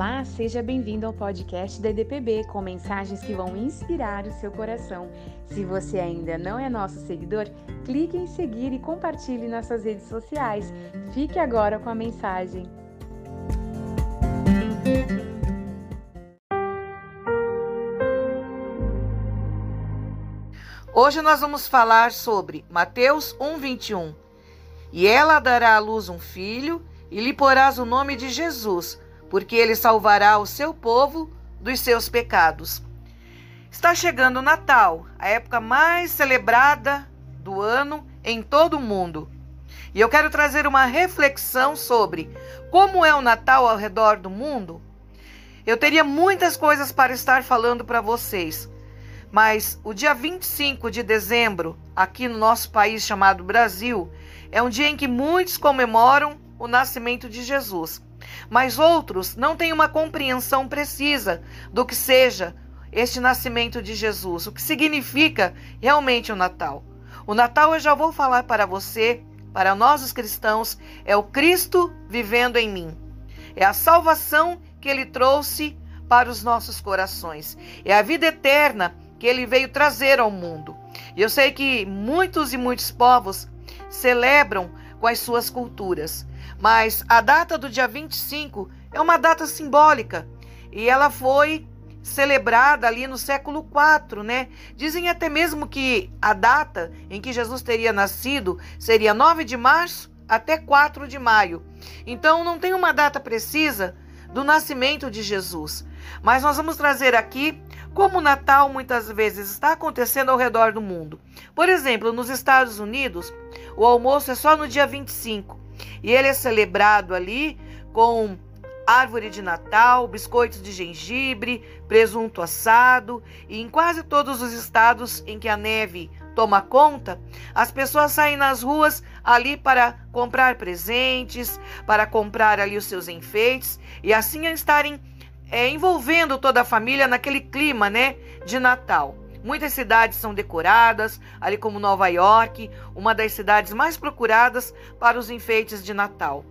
Olá, seja bem-vindo ao podcast da EDPB com mensagens que vão inspirar o seu coração. Se você ainda não é nosso seguidor, clique em seguir e compartilhe nas suas redes sociais. Fique agora com a mensagem. Hoje nós vamos falar sobre Mateus 1:21. E ela dará à luz um filho e lhe porás o nome de Jesus porque ele salvará o seu povo dos seus pecados. Está chegando o Natal, a época mais celebrada do ano em todo o mundo. E eu quero trazer uma reflexão sobre como é o Natal ao redor do mundo. Eu teria muitas coisas para estar falando para vocês, mas o dia 25 de dezembro, aqui no nosso país chamado Brasil, é um dia em que muitos comemoram o nascimento de Jesus mas outros não têm uma compreensão precisa do que seja este nascimento de Jesus, o que significa realmente o Natal. O Natal eu já vou falar para você, para nós os cristãos, é o Cristo vivendo em mim. É a salvação que ele trouxe para os nossos corações. É a vida eterna que ele veio trazer ao mundo. E eu sei que muitos e muitos povos celebram com as suas culturas. Mas a data do dia 25 é uma data simbólica e ela foi celebrada ali no século IV, né? Dizem até mesmo que a data em que Jesus teria nascido seria 9 de março até 4 de maio. Então não tem uma data precisa do nascimento de Jesus. Mas nós vamos trazer aqui como o Natal muitas vezes está acontecendo ao redor do mundo. Por exemplo, nos Estados Unidos, o almoço é só no dia 25 e ele é celebrado ali com árvore de Natal, biscoitos de gengibre, presunto assado, e em quase todos os estados em que a neve toma conta, as pessoas saem nas ruas ali para comprar presentes, para comprar ali os seus enfeites e assim estarem é, envolvendo toda a família naquele clima, né, de Natal. Muitas cidades são decoradas, ali como Nova York, uma das cidades mais procuradas para os enfeites de Natal.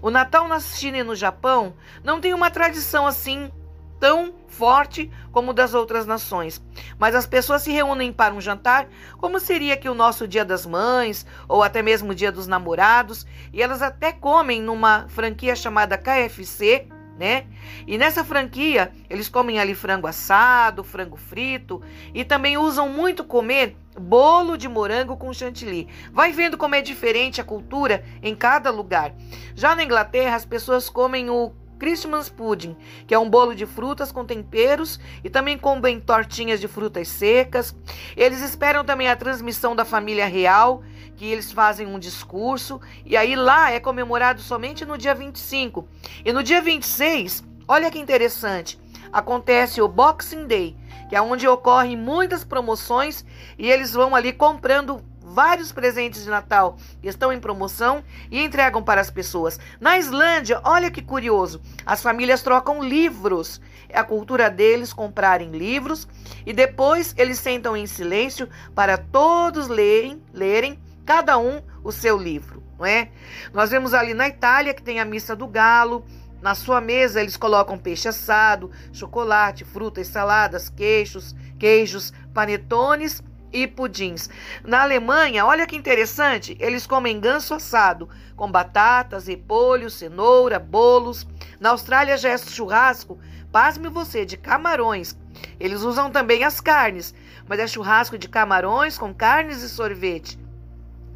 O Natal na China e no Japão não tem uma tradição assim tão forte como das outras nações, mas as pessoas se reúnem para um jantar, como seria que o nosso Dia das Mães ou até mesmo Dia dos Namorados, e elas até comem numa franquia chamada KFC, né? E nessa franquia, eles comem ali frango assado, frango frito e também usam muito comer bolo de morango com chantilly. Vai vendo como é diferente a cultura em cada lugar. Já na Inglaterra, as pessoas comem o Christmas pudding, que é um bolo de frutas com temperos e também comem tortinhas de frutas secas. Eles esperam também a transmissão da família real, que eles fazem um discurso, e aí lá é comemorado somente no dia 25. E no dia 26, olha que interessante, acontece o Boxing Day, que é onde ocorrem muitas promoções e eles vão ali comprando vários presentes de Natal que estão em promoção e entregam para as pessoas. Na Islândia, olha que curioso, as famílias trocam livros. É a cultura deles comprarem livros e depois eles sentam em silêncio para todos lerem, lerem cada um o seu livro, não é? Nós vemos ali na Itália que tem a missa do galo, na sua mesa eles colocam peixe assado, chocolate, frutas, saladas, queijos, queijos, panetones e pudins. Na Alemanha, olha que interessante, eles comem ganso assado com batatas, repolho, cenoura, bolos. Na Austrália já é churrasco, pasme você, de camarões. Eles usam também as carnes, mas é churrasco de camarões com carnes e sorvete.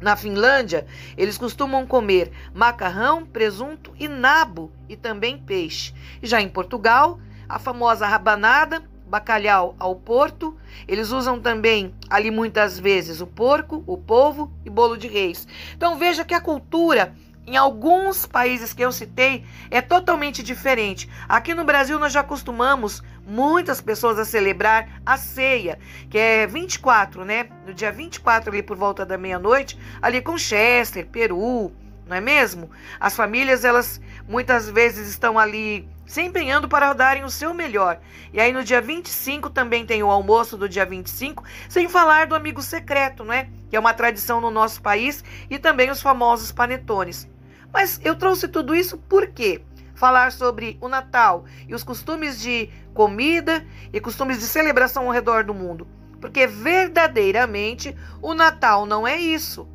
Na Finlândia, eles costumam comer macarrão, presunto e nabo e também peixe. Já em Portugal, a famosa rabanada bacalhau ao porto. Eles usam também ali muitas vezes o porco, o polvo e bolo de reis. Então veja que a cultura em alguns países que eu citei é totalmente diferente. Aqui no Brasil nós já acostumamos muitas pessoas a celebrar a ceia, que é 24, né? No dia 24 ali por volta da meia-noite, ali com Chester, Peru, não é mesmo? As famílias elas muitas vezes estão ali se empenhando para darem o seu melhor. E aí no dia 25 também tem o almoço do dia 25, sem falar do amigo secreto, não é? Que é uma tradição no nosso país e também os famosos panetones. Mas eu trouxe tudo isso por quê? Falar sobre o Natal e os costumes de comida e costumes de celebração ao redor do mundo. Porque verdadeiramente o Natal não é isso.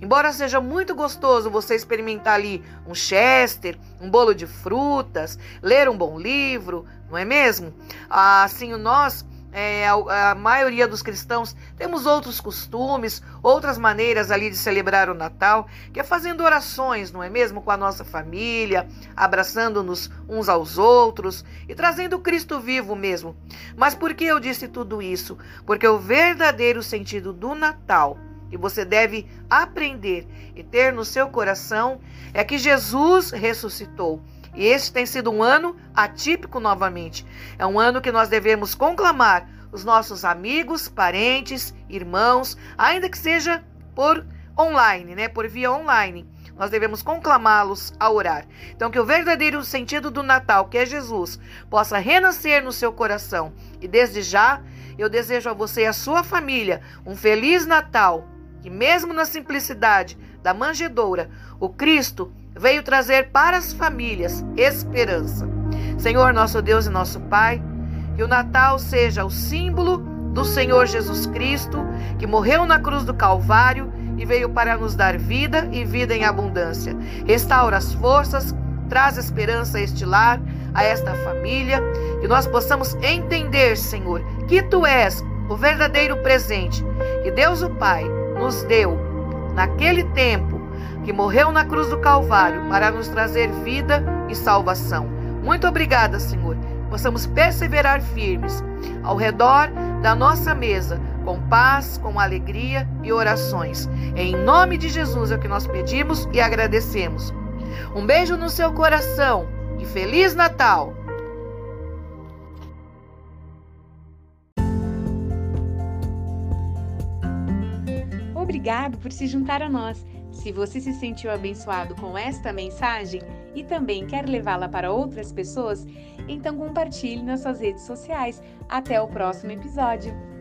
Embora seja muito gostoso você experimentar ali um chester, um bolo de frutas, ler um bom livro, não é mesmo? Assim, nós é, a, a, maioria dos cristãos temos outros costumes, outras maneiras ali de celebrar o Natal, que é fazendo orações, não é mesmo? Com a nossa família, abraçando-nos uns aos outros e trazendo Cristo vivo mesmo. Mas por que eu disse tudo isso? Porque o verdadeiro sentido do Natal que você deve aprender e ter no seu coração é que Jesus ressuscitou e este tem sido um ano atípico novamente. É um ano que nós devemos conclamar os nossos amigos, parentes, irmãos, ainda que seja por online, né, por via online. Nós devemos conclamá-los a orar. Então, que o verdadeiro sentido do Natal, que é Jesus, possa renascer no seu coração. E desde já, eu desejo a você e a sua família um feliz Natal. Que mesmo na simplicidade da manjedoura, o Cristo veio trazer para as famílias esperança. Senhor, nosso Deus e nosso Pai, que o Natal seja o símbolo do Senhor Jesus Cristo, que morreu na cruz do Calvário e veio para nos dar vida e vida em abundância. Restaura as forças, traz esperança a este lar, a esta família, que nós possamos entender, Senhor, que tu és o verdadeiro presente que Deus o Pai nos deu naquele tempo que morreu na cruz do Calvário para nos trazer vida e salvação. Muito obrigada, Senhor. Possamos perseverar firmes ao redor da nossa mesa, com paz, com alegria e orações. Em nome de Jesus é o que nós pedimos e agradecemos. Um beijo no seu coração e Feliz Natal! Obrigado por se juntar a nós. Se você se sentiu abençoado com esta mensagem e também quer levá-la para outras pessoas, então compartilhe nas suas redes sociais. Até o próximo episódio!